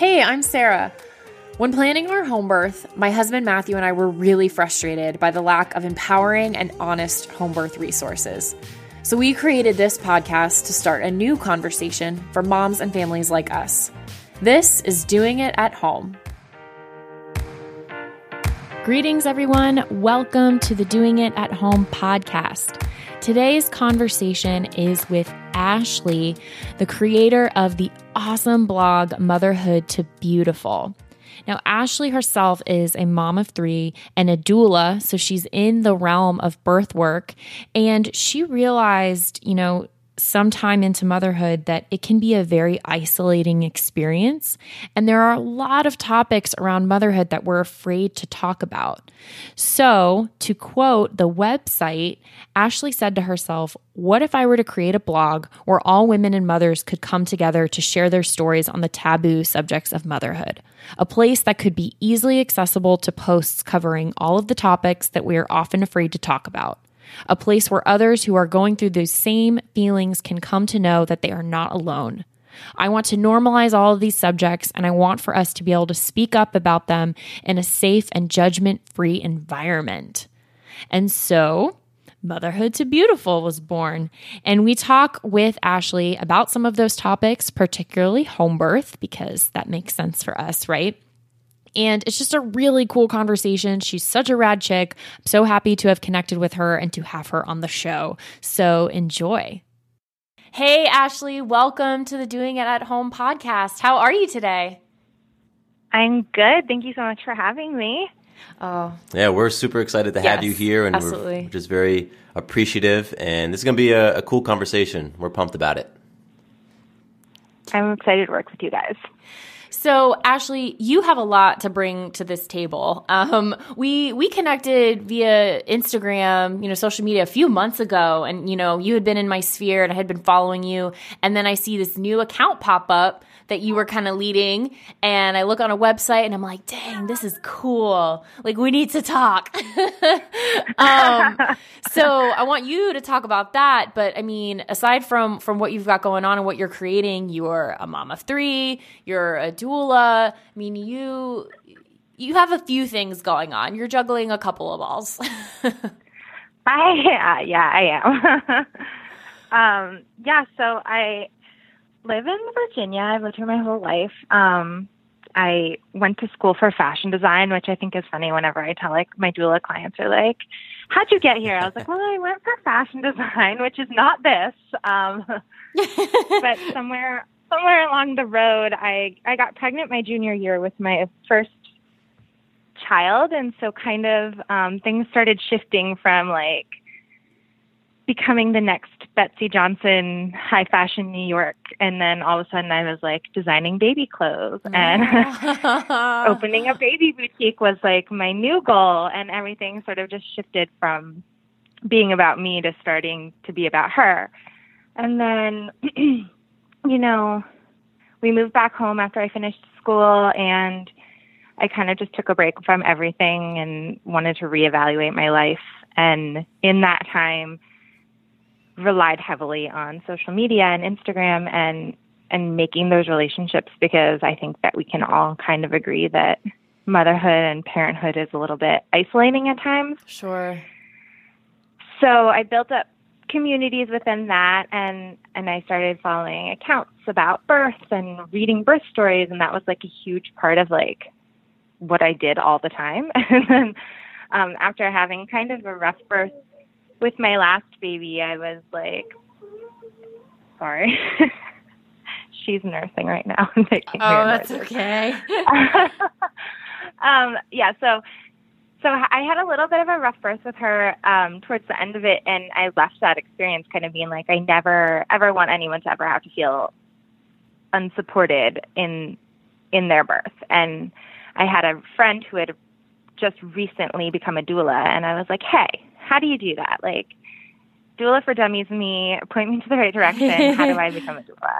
Hey, I'm Sarah. When planning our home birth, my husband Matthew and I were really frustrated by the lack of empowering and honest home birth resources. So we created this podcast to start a new conversation for moms and families like us. This is Doing It at Home. Greetings, everyone. Welcome to the Doing It at Home podcast. Today's conversation is with Ashley, the creator of the awesome blog Motherhood to Beautiful. Now, Ashley herself is a mom of three and a doula, so she's in the realm of birth work. And she realized, you know, sometime into motherhood that it can be a very isolating experience. And there are a lot of topics around motherhood that we're afraid to talk about. So, to quote the website, Ashley said to herself, What if I were to create a blog where all women and mothers could come together to share their stories on the taboo subjects of motherhood? A place that could be easily accessible to posts covering all of the topics that we are often afraid to talk about a place where others who are going through those same feelings can come to know that they are not alone. I want to normalize all of these subjects and I want for us to be able to speak up about them in a safe and judgment free environment. And so, Motherhood to Beautiful was born. And we talk with Ashley about some of those topics, particularly home birth, because that makes sense for us, right? And it's just a really cool conversation. She's such a rad chick. I'm so happy to have connected with her and to have her on the show. So enjoy. Hey, Ashley, welcome to the Doing It at Home podcast. How are you today? I'm good. Thank you so much for having me. Oh, yeah, we're super excited to have Yes, you here, and absolutely. we're just very appreciative. And this is going to be a, a cool conversation. We're pumped about it. I'm excited to work with you guys. So, Ashley, you have a lot to bring to this table. Um, we we connected via Instagram, you know, social media a few months ago, and you know, you had been in my sphere, and I had been following you, and then I see this new account pop up that you were kind of leading, and I look on a website, and I'm like, dang, this is cool. Like, we need to talk. um, so, I want you to talk about that. But I mean, aside from from what you've got going on and what you're creating, you're a mom of three, you're a doula. I mean, you you have a few things going on. You're juggling a couple of balls. I yeah, yeah, I am. um, yeah, so I live in Virginia. I've lived here my whole life. Um, I went to school for fashion design, which I think is funny whenever I tell like my doula clients are like, How'd you get here? I was like, Well, I went for fashion design, which is not this. Um but somewhere somewhere along the road I I got pregnant my junior year with my first child and so kind of um things started shifting from like becoming the next Betsey Johnson high fashion New York. And then all of a sudden I was like designing baby clothes. Oh. And opening a baby boutique was like my new goal. And everything sort of just shifted from being about me to starting to be about her. And then you know, we moved back home after I finished school. And I kind of just took a break from everything and wanted to reevaluate my life. And in that time, relied heavily on social media and Instagram and and making those relationships because I think that we can all kind of agree that motherhood and parenthood is a little bit isolating at times. sure. So I built up communities within that and and I started following accounts about birth and reading birth stories and that was like a huge part of like what I did all the time. and then um after having kind of a rough birth with my last baby, I was like sorry. She's nursing right now. oh, that's okay. um yeah, so so I had a little bit of a rough birth with her um, towards the end of it, and I left that experience kind of being like, I never ever want anyone to ever have to feel unsupported in in their birth. And I had a friend who had just recently become a doula, and I was like, Hey, how do you do that? Like, doula for dummies me, point me to the right direction. how do I become a doula?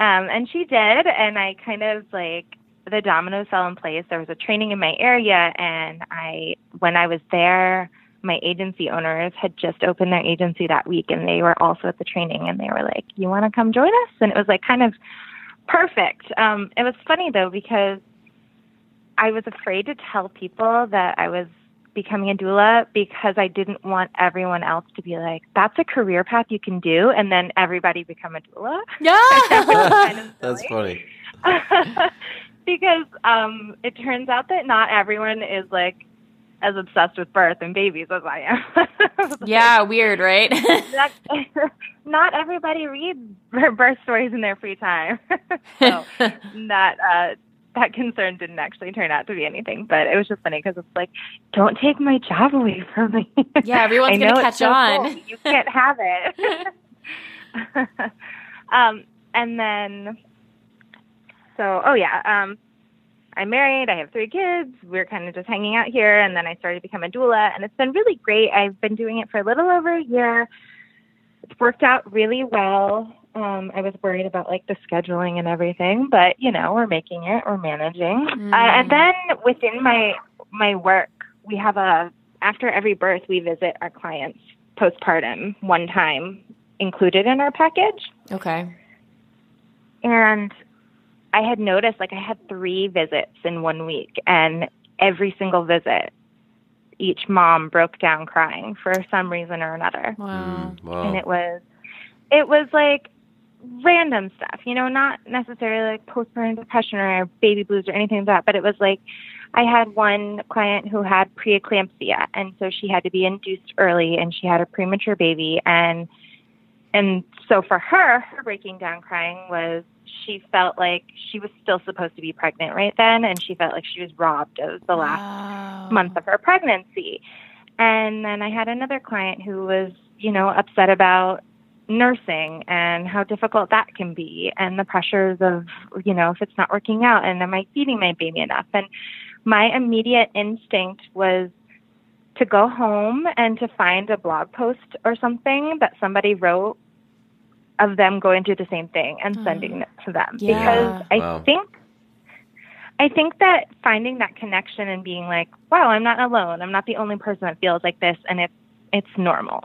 Um, and she did, and I kind of like the dominoes fell in place. There was a training in my area, and I, when I was there, my agency owners had just opened their agency that week, and they were also at the training, and they were like, "You want to come join us?" And it was like kind of perfect. Um, it was funny though because I was afraid to tell people that I was becoming a doula because I didn't want everyone else to be like, that's a career path you can do, and then everybody become a doula. Yeah, kind of That's funny. because um, it turns out that not everyone is like as obsessed with birth and babies as I am. yeah, weird, right? not, not everybody reads birth stories in their free time. so that uh, that concern didn't actually turn out to be anything, but it was just funny because it's like, don't take my job away from me. Yeah, everyone's gonna catch so on. You can't have it. um, and then, so oh yeah, um, I'm married. I have three kids. We're kind of just hanging out here, and then I started to become a doula, and it's been really great. I've been doing it for a little over a year. It's worked out really well. Um, I was worried about like the scheduling and everything, but you know, we're making it, we're managing. Mm. Uh, and then within my my work, we have a after every birth, we visit our clients postpartum one time included in our package. Okay. And I had noticed like I had three visits in one week, and every single visit, each mom broke down crying for some reason or another. Wow. Mm, wow. And it was, it was like random stuff, you know, not necessarily like postpartum depression or baby blues or anything like that, but it was like I had one client who had preeclampsia, and so she had to be induced early, and she had a premature baby, and and so for her, her breaking down crying was she felt like she was still supposed to be pregnant right then, and she felt like she was robbed of the last Wow. month of her pregnancy. And then I had another client who was, you know, upset about nursing and how difficult that can be and the pressures of, you know, if it's not working out and am I feeding my baby enough? And my immediate instinct was to go home and to find a blog post or something that somebody wrote of them going through the same thing and hmm. sending it to them Yeah. because I Wow. think I think that finding that connection and being like, wow, I'm not alone. I'm not the only person that feels like this, and it's it's normal.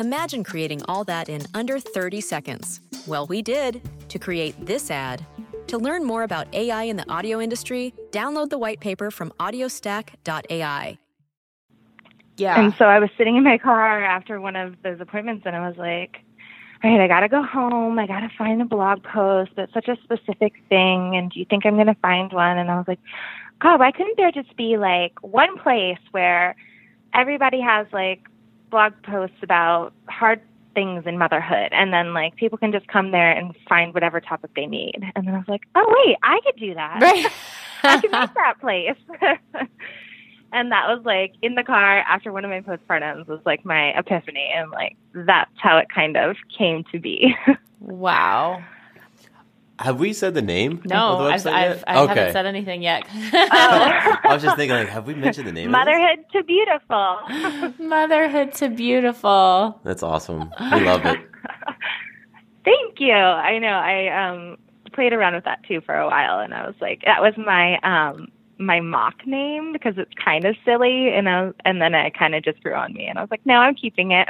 Imagine creating all that in under 30 seconds. Well, we did to create this ad. To learn more about AI in the audio industry, download the white paper from audiostack.ai. Yeah. And so I was sitting in my car after one of those appointments, and I was like, all right, I got to go home. I got to find a blog post that's such a specific thing. And do you think I'm going to find one? And I was like, God, why couldn't there just be like one place where everybody has like blog posts about hard things in motherhood and then like people can just come there and find whatever topic they need. And then I was like, oh, wait, I could do that. right. I can make that place. and that was like in the car after one of my postpartums was like my epiphany, and like that's how it kind of came to be. wow. Have we said the name? No, of the I've, website I've, yet? I haven't said anything yet. I was just thinking, like, have we mentioned the name? of this? Motherhood to beautiful. Motherhood to beautiful. That's awesome. We love it. Thank you. I know. I um played around with that too for a while, and I was like, that was my um my mock name because it's kind of silly, and I was, and then it kind of just grew on me, and I was like, no, I'm keeping it.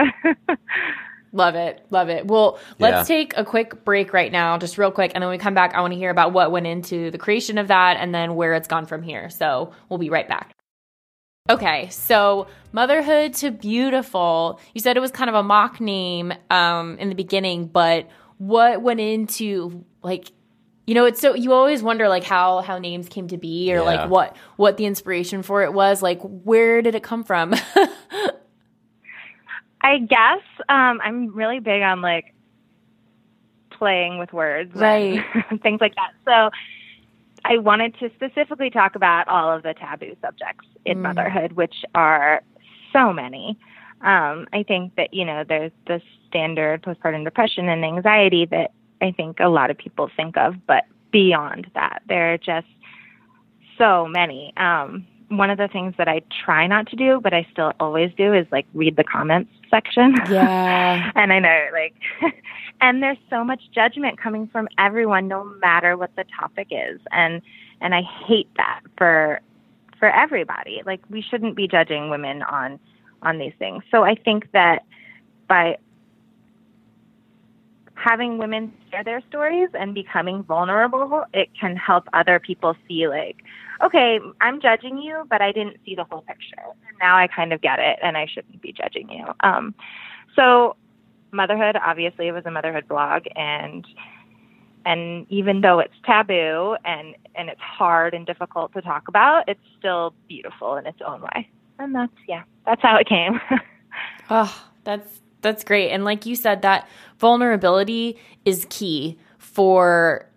Love it. Love it. Well, let's Yeah. take a quick break right now, just real quick. And then when we come back, I want to hear about what went into the creation of that and then where it's gone from here. So we'll be right back. Okay, so motherhood to beautiful. You said it was kind of a mock name um, in the beginning, but what went into like, you know, it's so you always wonder like how how names came to be or Yeah. like what what the inspiration for it was. Like, where did it come from? I guess um, I'm really big on like playing with words, and Right. things like that. So I wanted to specifically talk about all of the taboo subjects in Mm. motherhood, which are so many. Um, I think that you know there's the standard postpartum depression and anxiety that I think a lot of people think of, but beyond that, there are just so many. Um, one of the things that I try not to do, but I still always do, is like read the comments section. yeah. and I know, like, and there's so much judgment coming from everyone, no matter what the topic is, and and I hate that for for everybody. Like, we shouldn't be judging women on on these things. So I think that by having women share their stories and becoming vulnerable, it can help other people see like, okay, I'm judging you, but I didn't see the whole picture. And now I kind of get it, and I shouldn't be judging you. Um, so motherhood, obviously, was a motherhood blog, and and even though it's taboo and and it's hard and difficult to talk about, it's still beautiful in its own way. And that's yeah, that's how it came. Oh, that's that's great. And like you said, that vulnerability is key for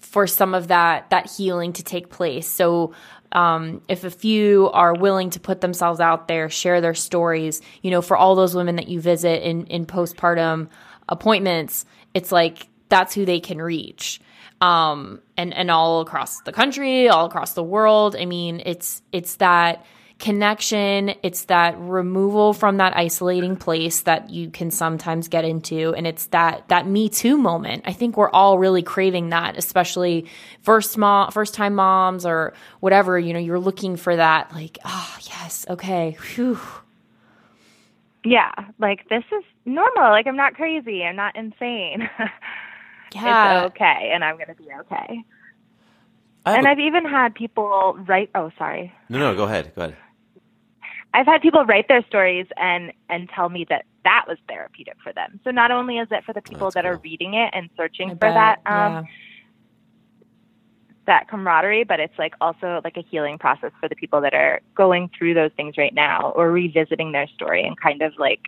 for some of that that healing to take place. So um, if a few are willing to put themselves out there, share their stories, you know, for all those women that you visit in in postpartum appointments, it's like that's who they can reach. Um, and and all across the country, all across the world. I mean, it's it's that connection it's that removal from that isolating place that you can sometimes get into and it's that that me too moment i think we're all really craving that especially first mom first time moms or whatever you know you're looking for that like ah yes okay Phew. yeah, like this is normal. Like I'm not crazy. I'm not insane. yeah it's okay, and I'm gonna be okay. I have And a- I've even had people write. Oh, sorry. no, no, go ahead. Go ahead. I've had people write their stories and and tell me that that was therapeutic for them. So not only is it for the people That's that are reading it and searching I for bet, that um, yeah. that camaraderie, but it's like also like a healing process for the people that are going through those things right now or revisiting their story and kind of like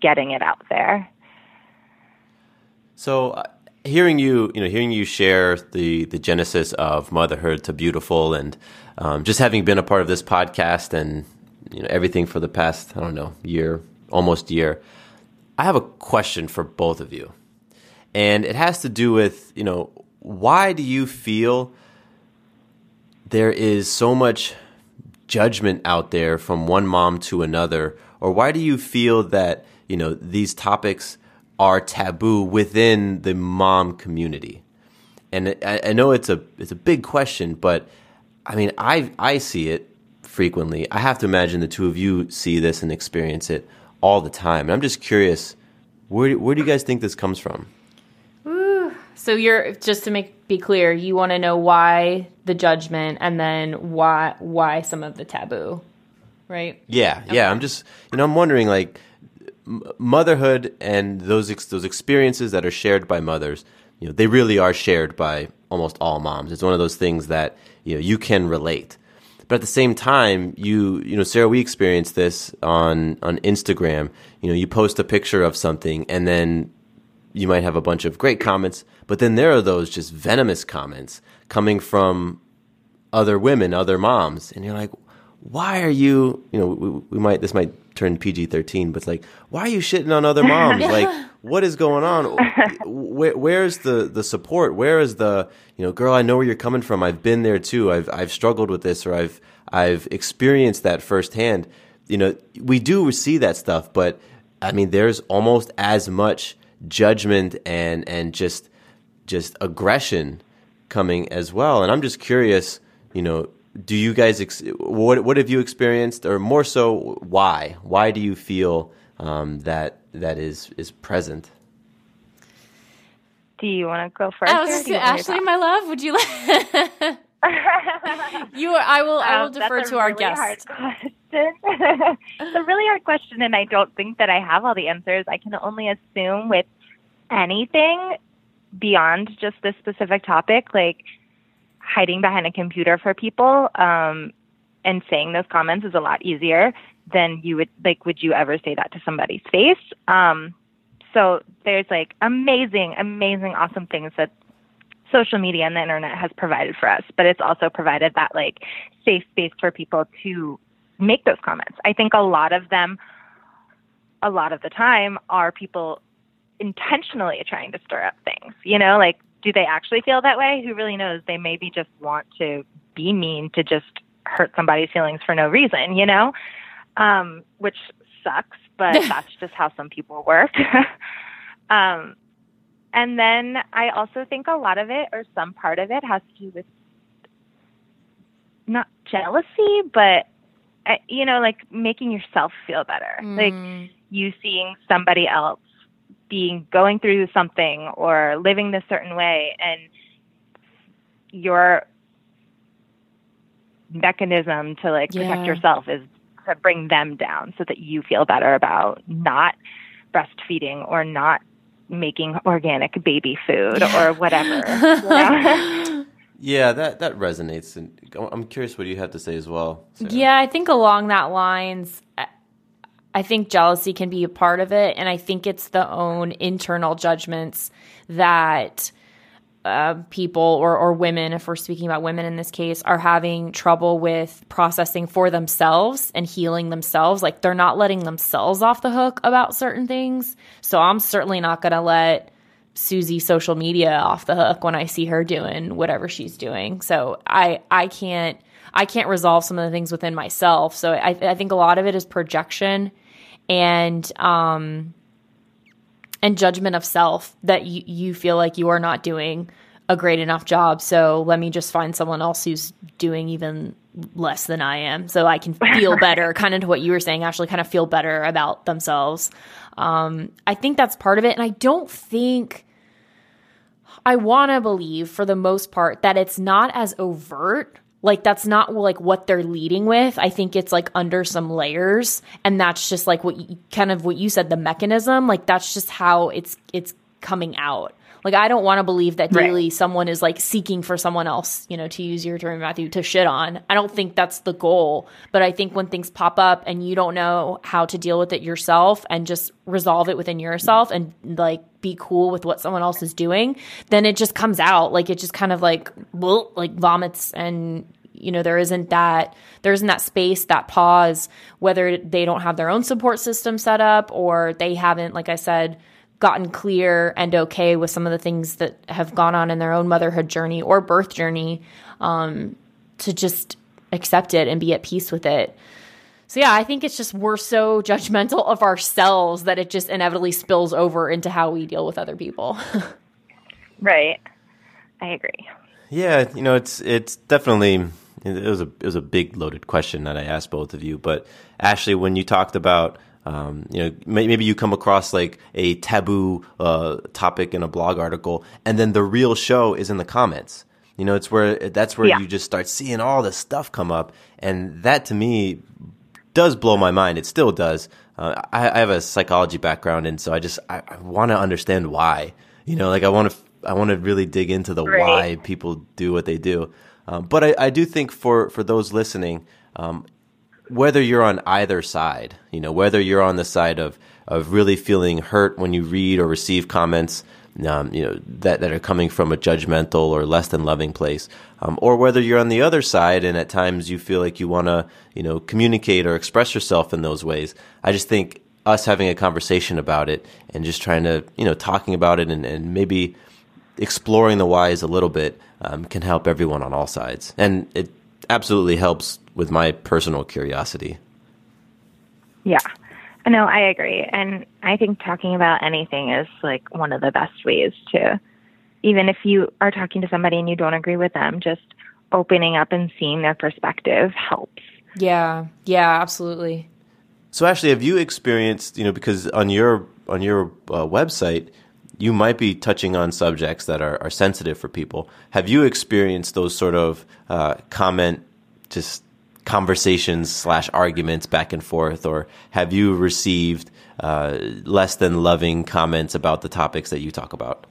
getting it out there. So, uh, hearing you, you know, hearing you share the the genesis of motherhood to beautiful, and um, just having been a part of this podcast and you know everything for the past, I don't know, year, almost year, I have a question for both of you, and it has to do with you know why do you feel there is so much judgment out there from one mom to another? Or why do you feel that you know these topics are taboo within the mom community? And I, I know it's a it's a big question but i mean i i see it frequently i have to imagine the two of you see this and experience it all the time and i'm just curious where, where do you guys think this comes from so you're just to make be clear you want to know why the judgment and then why why some of the taboo right Yeah, yeah. I'm just, you know, I'm wondering like motherhood and those ex- those experiences that are shared by mothers. You know, they really are shared by almost all moms. It's one of those things that you know you can relate. But at the same time, you you know, Sarah, we experienced this on on Instagram. You know, you post a picture of something and then you might have a bunch of great comments, but then there are those just venomous comments coming from other women, other moms, and you're like, why are you? You know, we, we might this might turn PG thirteen, but it's like, why are you shitting on other moms? like, what is going on? Where, where's the the support? Where is the you know, girl? I know where you're coming from. I've been there too. I've I've struggled with this, or I've I've experienced that firsthand. You know, we do see that stuff, but I mean, there's almost as much judgment and and just just aggression coming as well. And I'm just curious, you know, do you guys ex- what what have you experienced, or more so, why? Why do you feel um, that that is is present? Do you want to go first? I was just Ashley, my love. Would you like? you, I will. I will um, defer to our really guest. it's a really hard question, and I don't think that I have all the answers. I can only assume with anything beyond just this specific topic, like hiding behind a computer for people um, and saying those comments is a lot easier than you would like. Would you ever say that to somebody's face? Um, so there's like amazing, amazing, awesome things that social media and the internet has provided for us, but it's also provided that like safe space for people to make those comments. I think a lot of them, a lot of the time, are people intentionally trying to stir up things. You know, like do they actually feel that way? Who really knows? They maybe just want to be mean to just hurt somebody's feelings for no reason, you know? Um, which sucks, but that's just how some people work. um, and then I also think a lot of it, or some part of it, has to do with not jealousy, but uh, you know, like making yourself feel better. Mm. Like you seeing somebody else being going through something or living this certain way and your mechanism to like protect yourself is to bring them down so that you feel better about not breastfeeding or not making organic baby food yeah. or whatever. yeah, that that resonates, and I'm curious what you have to say as well. Sarah. Yeah, I think along that lines, I think jealousy can be a part of it, and I think it's the own internal judgments that uh, people or, or women, if we're speaking about women in this case, are having trouble with processing for themselves and healing themselves. Like they're not letting themselves off the hook about certain things. So I'm certainly not going to let Susie social media off the hook when I see her doing whatever she's doing. So I I can't I can't resolve some of the things within myself. So I, I think a lot of it is projection and um and judgment of self that you, you feel like you are not doing a great enough job. So let me just find someone else who's doing even less than I am so I can feel better, kind of to what you were saying, actually kind of feel better about themselves. Um, I think that's part of it. And I don't think. I want to believe for the most part that it's not as overt like that's not like what they're leading with. I think it's like under some layers. And that's just like what you, kind of what you said the mechanism. Like that's just how it's it's coming out like I don't want to believe that daily right. someone is like seeking for someone else, you know, to use your term, Matthew, to shit on. I don't think that's the goal. But I think when things pop up and you don't know how to deal with it yourself and just resolve it within yourself and like be cool with what someone else is doing, then it just comes out. Like it just kind of like like vomits and you know there isn't that there isn't that space that pause whether they don't have their own support system set up or they haven't like i said gotten clear and okay with some of the things that have gone on in their own motherhood journey or birth journey um, to just accept it and be at peace with it. So, yeah, I think it's just we're so judgmental of ourselves that it just inevitably spills over into how we deal with other people. right. I agree. Yeah, you know, it's it's definitely it was a it was a big loaded question that I asked both of you, but Ashley, when you talked about um, you know, maybe you come across like a taboo uh, topic in a blog article, and then the real show is in the comments. You know, it's where that's where yeah. you just start seeing all this stuff come up, and that to me does blow my mind. It still does. Uh, I, I, have a psychology background, and so I just I, I want to understand why. You know, like I want to I want to really dig into the right. why people do what they do. Um, but I, I, do think for for those listening, um, whether you're on either side, you know, whether you're on the side of of really feeling hurt when you read or receive comments um, you know that that are coming from a judgmental or less than loving place, um, or whether you're on the other side and at times you feel like you want to you know communicate or express yourself in those ways. I just think us having a conversation about it and just trying to you know talking about it and, and maybe exploring the whys a little bit um, can help everyone on all sides, and it absolutely helps with my personal curiosity. Yeah. No, I agree. And I think talking about anything is like one of the best ways to, even if you are talking to somebody and you don't agree with them, just opening up and seeing their perspective helps. Yeah. Yeah, absolutely. So Ashley, have you experienced, you know, because on your on your uh, website, you might be touching on subjects that are, are sensitive for people. Have you experienced those sort of uh, comment just conversations slash arguments back and forth, or have you received uh, less than loving comments about the topics that you talk about?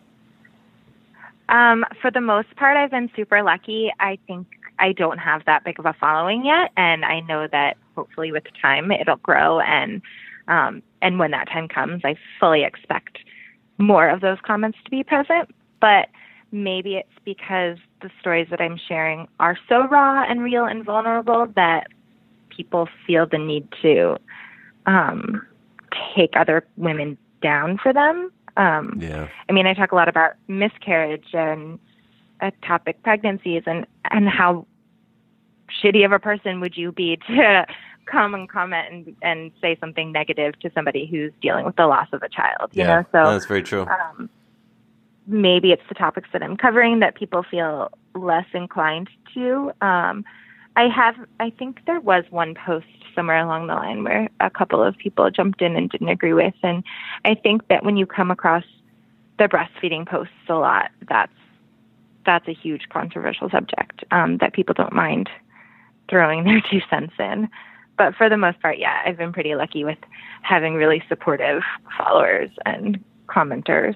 Um, for the most part, I've been super lucky. I think I don't have that big of a following yet, and I know that hopefully with time it'll grow. And um, and when that time comes, I fully expect more of those comments to be present. But maybe it's because the stories that I'm sharing are so raw and real and vulnerable that people feel the need to um, take other women down for them. Um, yeah. I mean, I talk a lot about miscarriage and ectopic pregnancies and, and how shitty of a person would you be to come and comment and, and say something negative to somebody who's dealing with the loss of a child, you yeah. know? So that's very true. Um, maybe it's the topics that I'm covering that people feel less inclined to. Um, I have, I think there was one post somewhere along the line where a couple of people jumped in and didn't agree with. And I think that when you come across the breastfeeding posts a lot, that's, that's a huge controversial subject um, that people don't mind throwing their two cents in. But for the most part, yeah, I've been pretty lucky with having really supportive followers and commenters.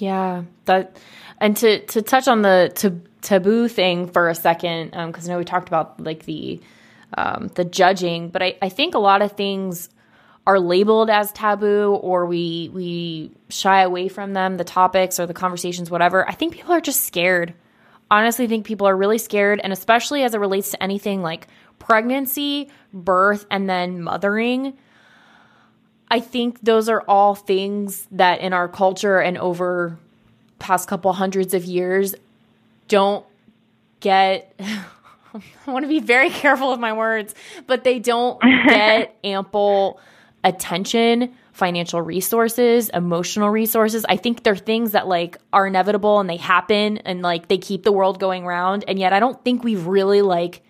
Yeah, that and to to touch on the taboo thing for a second, because um, I know we talked about like the um, the judging, but I, I think a lot of things are labeled as taboo or we we shy away from them, the topics or the conversations, whatever. I think people are just scared. Honestly, think people are really scared, and especially as it relates to anything like pregnancy, birth, and then mothering I think those are all things that in our culture and over past couple hundreds of years don't get I want to be very careful of my words, but they don't get ample attention, financial resources, emotional resources. I think they're things that like are inevitable and they happen and like they keep the world going round and yet I don't think we've really like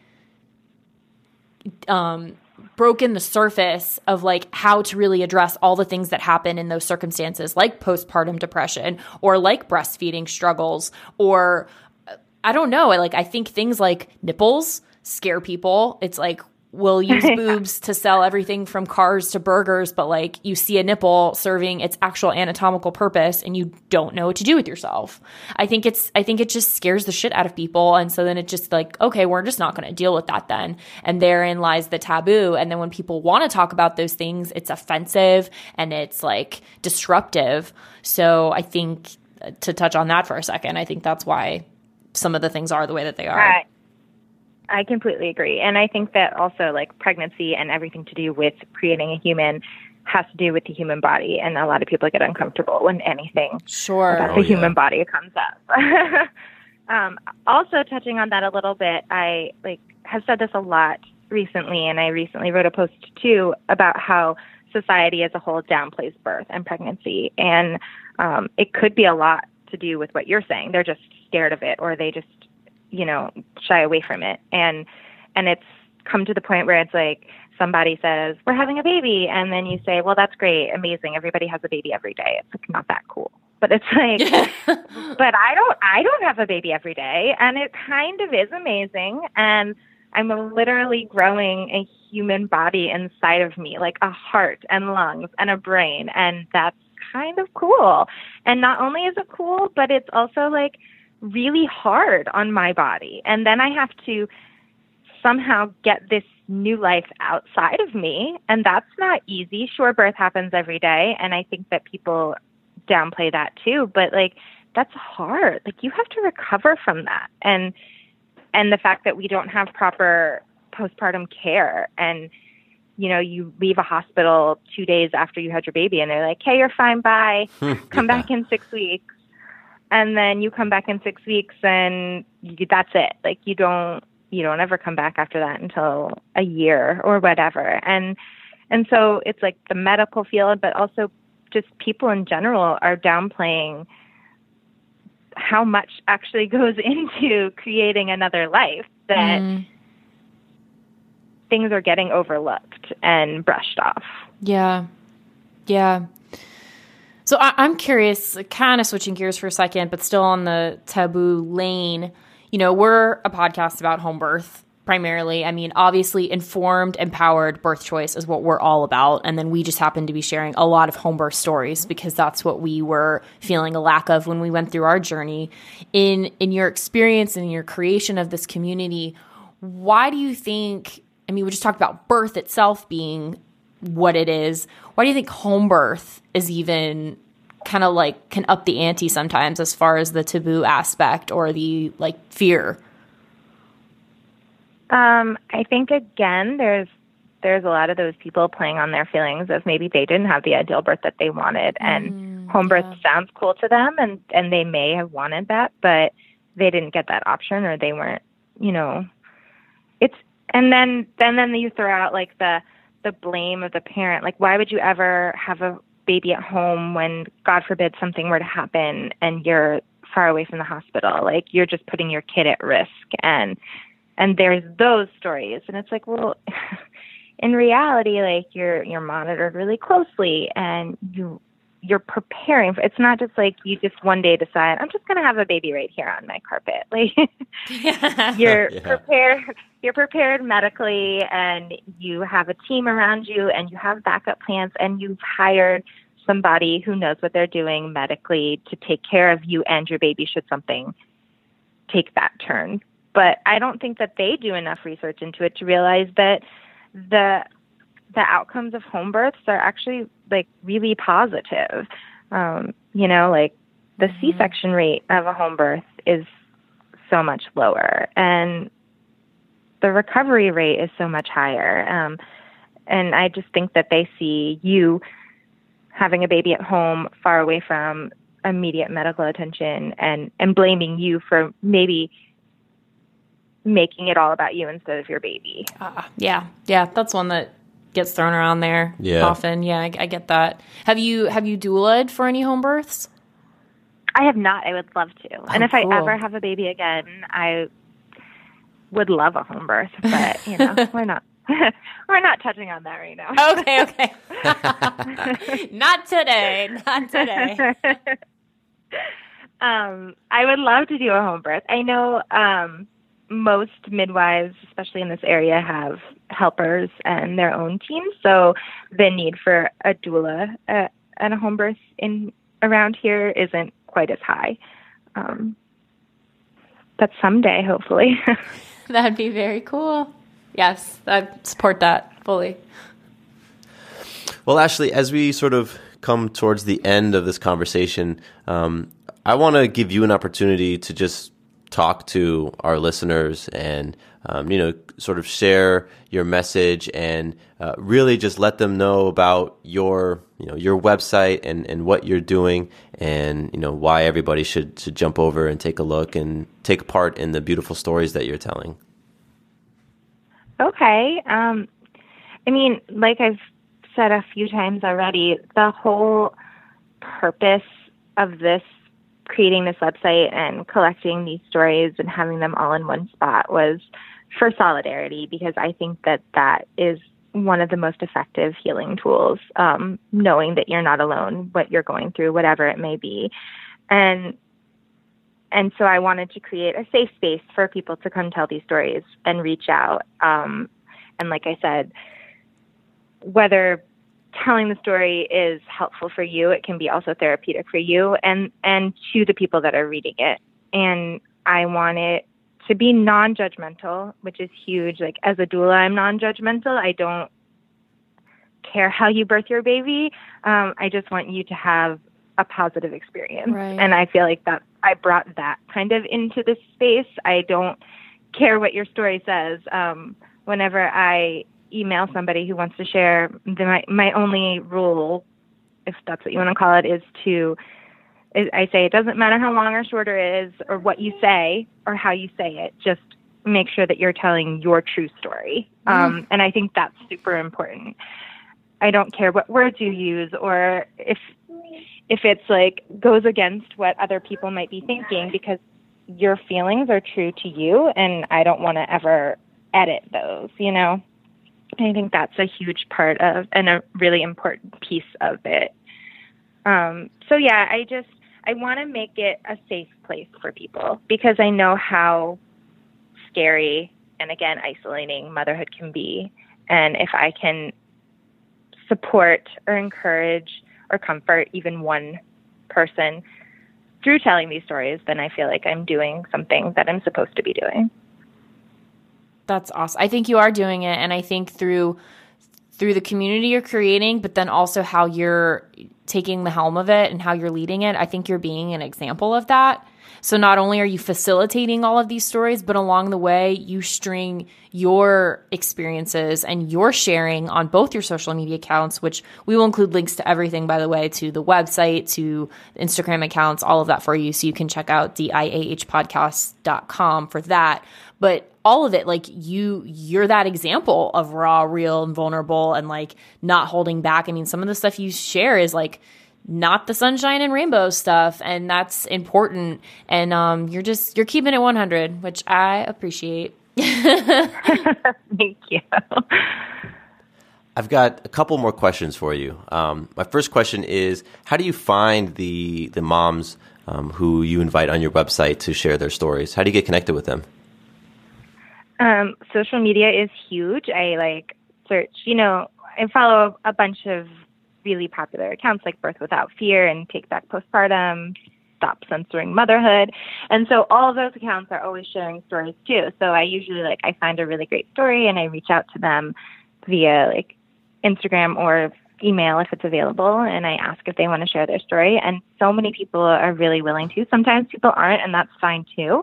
um broken the surface of like how to really address all the things that happen in those circumstances like postpartum depression or like breastfeeding struggles or uh, I don't know. Like I think things like nipples scare people. It's like will use boobs to sell everything from cars to burgers, but like you see a nipple serving its actual anatomical purpose and you don't know what to do with yourself. I think it's, I think it just scares the shit out of people. And so then it just like, okay, we're just not going to deal with that then. And therein lies the taboo. And then when people want to talk about those things, it's offensive and it's like disruptive. So I think uh, to touch on that for a second, I think that's why some of the things are the way that they are. Right. I completely agree. And I think that also like pregnancy and everything to do with creating a human has to do with the human body, and a lot of people get uncomfortable when anything Sure. about Oh, the yeah. human body comes up. um, also, touching on that a little bit, I like have said this a lot recently, and I recently wrote a post too about how society as a whole downplays birth and pregnancy, and um, it could be a lot to do with what you're saying. They're just scared of it, or they just, you know, shy away from it, and and it's come to the point where it's like somebody says we're having a baby. And then you say well that's great. Amazing. Everybody has a baby every day. It's like not that cool. But it's like but i don't i don't have a baby every day. And it kind of is amazing. And i'm literally growing a human body inside of me like a heart and lungs and a brain. And that's kind of cool. And not only is it cool but it's also like really hard on my body and then i have to somehow get this new life outside of me. And that's not easy. Sure, birth happens every day. And I think that people downplay that too. But like, that's hard. Like, you have to recover from that. And, and the fact that we don't have proper postpartum care and, you know, you leave a hospital two days after you had your baby and they're like, hey, you're fine, bye. Come Yeah. back in six weeks. And then you come back in six weeks and you, that's it. Like, you don't, you don't ever come back after that until a year or whatever and and so it's like the medical field but also just people in general are downplaying how much actually goes into creating another life that Mm, things are getting overlooked and brushed off yeah. Yeah. So I, I'm curious, kind of switching gears for a second, but still on the taboo lane. You know, we're a podcast about home birth primarily. I mean, obviously, informed, empowered birth choice is what we're all about. And then we just happen to be sharing a lot of home birth stories because that's what we were feeling a lack of when we went through our journey. In in your experience and your creation of this community, why do you think? I mean, we just talked about birth itself being what it is. Why do you think home birth is even kind of like can up the ante sometimes as far as the taboo aspect or the like fear? Um, I think again, there's there's a lot of those people playing on their feelings of maybe they didn't have the ideal birth that they wanted, and home birth sounds cool to them, and and they may have wanted that, but they didn't get that option, or they weren't, you know, it's and then then then you throw out like the the blame of the parent, like why would you ever have a baby at home when God forbid something were to happen and you're far away from the hospital, like you're just putting your kid at risk and and there's those stories. And it's like well in reality like you're you're monitored really closely and you you're preparing for it's not just like you just one day decide i'm just going to have a baby right here on my carpet. Like you're Yeah. prepared you're prepared medically and you have a team around you and you have backup plans and you've hired somebody who knows what they're doing medically to take care of you and your baby should something take that turn. But I don't think that they do enough research into it to realize that the the outcomes of home births are actually like really positive. Um, you know, like the C-section rate of a home birth is so much lower, and the recovery rate is so much higher. Um, and I just think that they see you having a baby at home, far away from immediate medical attention, and and blaming you for maybe making it all about you instead of your baby. Yeah, yeah, that's one that gets thrown around there Yeah. often. Yeah, I, I get that. Have you have you doulaed for any home births? I have not. I would love to. and if cool. I ever have a baby again, I would love a home birth, but you know, we're not we're not touching on that right now. Okay, okay. not today. Not today. um, I would love to do a home birth. I know um, most midwives, especially in this area, have helpers and their own teams. So the need for a doula uh, and a home birth in around here isn't quite as high. Um, but someday, hopefully. That'd be very cool. Yes, I support that fully. Well, Ashley, as we sort of come towards the end of this conversation, um, I want to give you an opportunity to just talk to our listeners and um, you know sort of share your message and uh, really just let them know about your you know your website and, and what you're doing and you know why everybody should should jump over and take a look and take part in the beautiful stories that you're telling. Okay. Um, I mean, like I've said a few times already, the whole purpose of this creating this website and collecting these stories and having them all in one spot was for solidarity because I think that that is one of the most effective healing tools, um, knowing that you're not alone, what you're going through, whatever it may be. And and so I wanted to create a safe space for people to come tell these stories and reach out. Um, and like I said, whether telling the story is helpful for you, it can be also therapeutic for you and and to the people that are reading it. And I want it to be non-judgmental, which is huge. Like as a doula, I'm non-judgmental. I don't care how you birth your baby. Um, I just want you to have a positive experience. Right. And I feel like that I brought that kind of into this space. I don't care what your story says. Um, whenever I email somebody who wants to share, the, my my only rule, if that's what you want to call it, is to I say it doesn't matter how long or short it is, or what you say, or how you say it. Just make sure that you're telling your true story. Mm. Um, and I think that's super important. I don't care what words you use, or if if it's like goes against what other people might be thinking, because your feelings are true to you, and I don't want to ever edit those. You know. I think that's a huge part of and a really important piece of it. Um, so yeah, I just I want to make it a safe place for people because I know how scary and again isolating motherhood can be. And if I can support or encourage or comfort even one person through telling these stories, then I feel like I'm doing something that I'm supposed to be doing. That's awesome. I think you are doing it and I think through through the community you're creating, but then also how you're taking the helm of it and how you're leading it, I think you're being an example of that. So not only are you facilitating all of these stories, but along the way, you string your experiences and your sharing on both your social media accounts, which we will include links to everything, by the way, to the website, to Instagram accounts, all of that for you. So you can check out diahpodcast.com for that. But all of it like you you're that example of raw real and vulnerable and like not holding back i mean some of the stuff you share is like not the sunshine and rainbow stuff and that's important and um you're just you're keeping it 100 which i appreciate thank you I've got a couple more questions for you. Um, my first question is: How do you find the the moms um, who you invite on your website to share their stories? How do you get connected with them? Um, social media is huge. I like search, you know, I follow a bunch of really popular accounts like Birth Without Fear and Take Back Postpartum, Stop Censoring Motherhood. And so all those accounts are always sharing stories too. So I usually like I find a really great story and I reach out to them via like Instagram or email if it's available and I ask if they want to share their story. And so many people are really willing to. Sometimes people aren't and that's fine too.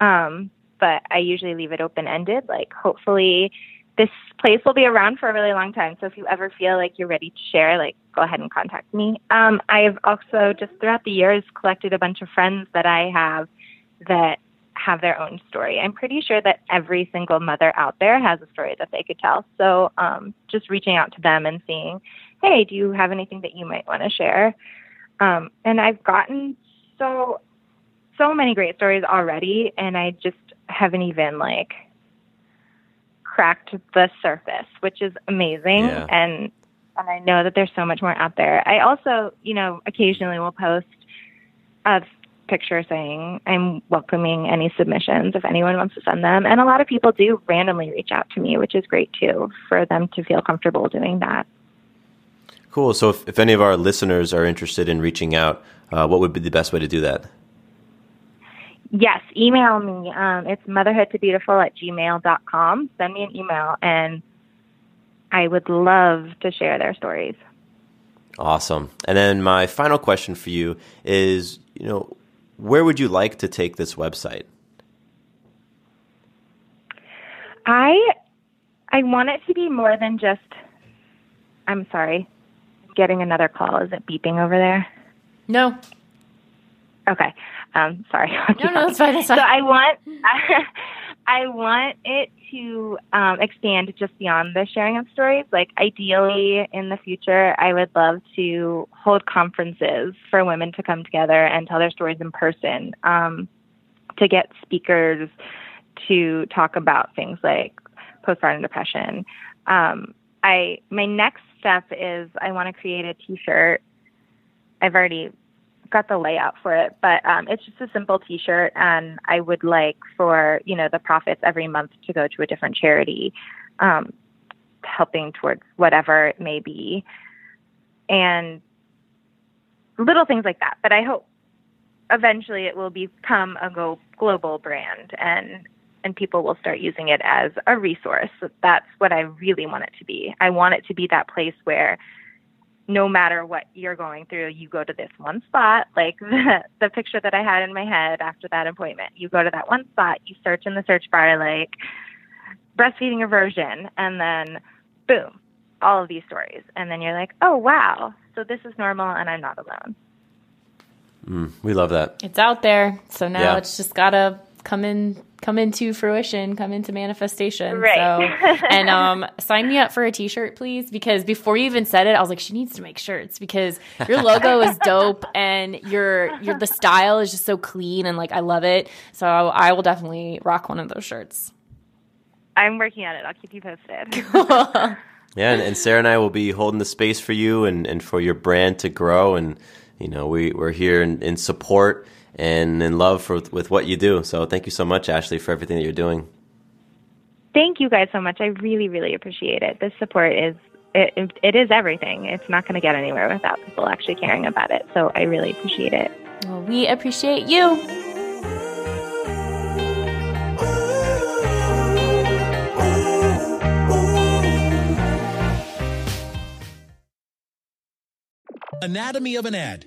Um, but I usually leave it open ended. Like, hopefully, this place will be around for a really long time. So if you ever feel like you're ready to share, like, go ahead and contact me. Um, I've also just throughout the years collected a bunch of friends that I have that have their own story. I'm pretty sure that every single mother out there has a story that they could tell. So um, just reaching out to them and seeing, hey, do you have anything that you might want to share? Um, and I've gotten so so many great stories already, and I just haven't even like cracked the surface, which is amazing. Yeah. And and I know that there's so much more out there. I also, you know, occasionally will post a picture saying I'm welcoming any submissions if anyone wants to send them. And a lot of people do randomly reach out to me, which is great too, for them to feel comfortable doing that. Cool. So if, if any of our listeners are interested in reaching out, uh, what would be the best way to do that? Yes, email me. Um, it's motherhoodtobeautiful at gmail.com. Send me an email, and I would love to share their stories. Awesome. And then my final question for you is, you know, where would you like to take this website? I I want it to be more than just I'm sorry. Getting another call. Is it beeping over there? No. Okay. Um sorry. No, no, that's fine. That's fine. So I want I want it to um, expand just beyond the sharing of stories. Like, ideally, in the future, I would love to hold conferences for women to come together and tell their stories in person, um, to get speakers to talk about things like postpartum depression. Um, I my next step is I want to create a T-shirt. I've already got the layout for it, but um, it's just a simple T-shirt, and I would like for you know the profits every month to go to a different charity, um, helping towards whatever it may be, and little things like that. But I hope eventually it will become a go- global brand, and and people will start using it as a resource. That's what I really want it to be. I want it to be that place where no matter what you're going through, you go to this one spot, like the, the picture that I had in my head after that appointment. You go to that one spot, you search in the search bar, like breastfeeding aversion, and then boom, all of these stories. And then you're like, oh, wow, so this is normal and I'm not alone. Mm, we love that. It's out there. So now Yeah. it's just got to come in come into fruition, come into manifestation. Right. So and um sign me up for a t-shirt please because before you even said it I was like she needs to make shirts because your logo is dope and your your the style is just so clean and like I love it. So I will definitely rock one of those shirts. I'm working on it. I'll keep you posted. Yeah, and, and Sarah and I will be holding the space for you and, and for your brand to grow. And, you know, we, we're here in, in support and in love for, with what you do. So thank you so much, Ashley, for everything that you're doing. Thank you guys so much. I really, really appreciate it. This support is it, it, it is everything. It's not going to get anywhere without people actually caring about it. So I really appreciate it. Well, we appreciate you. Anatomy of an ad.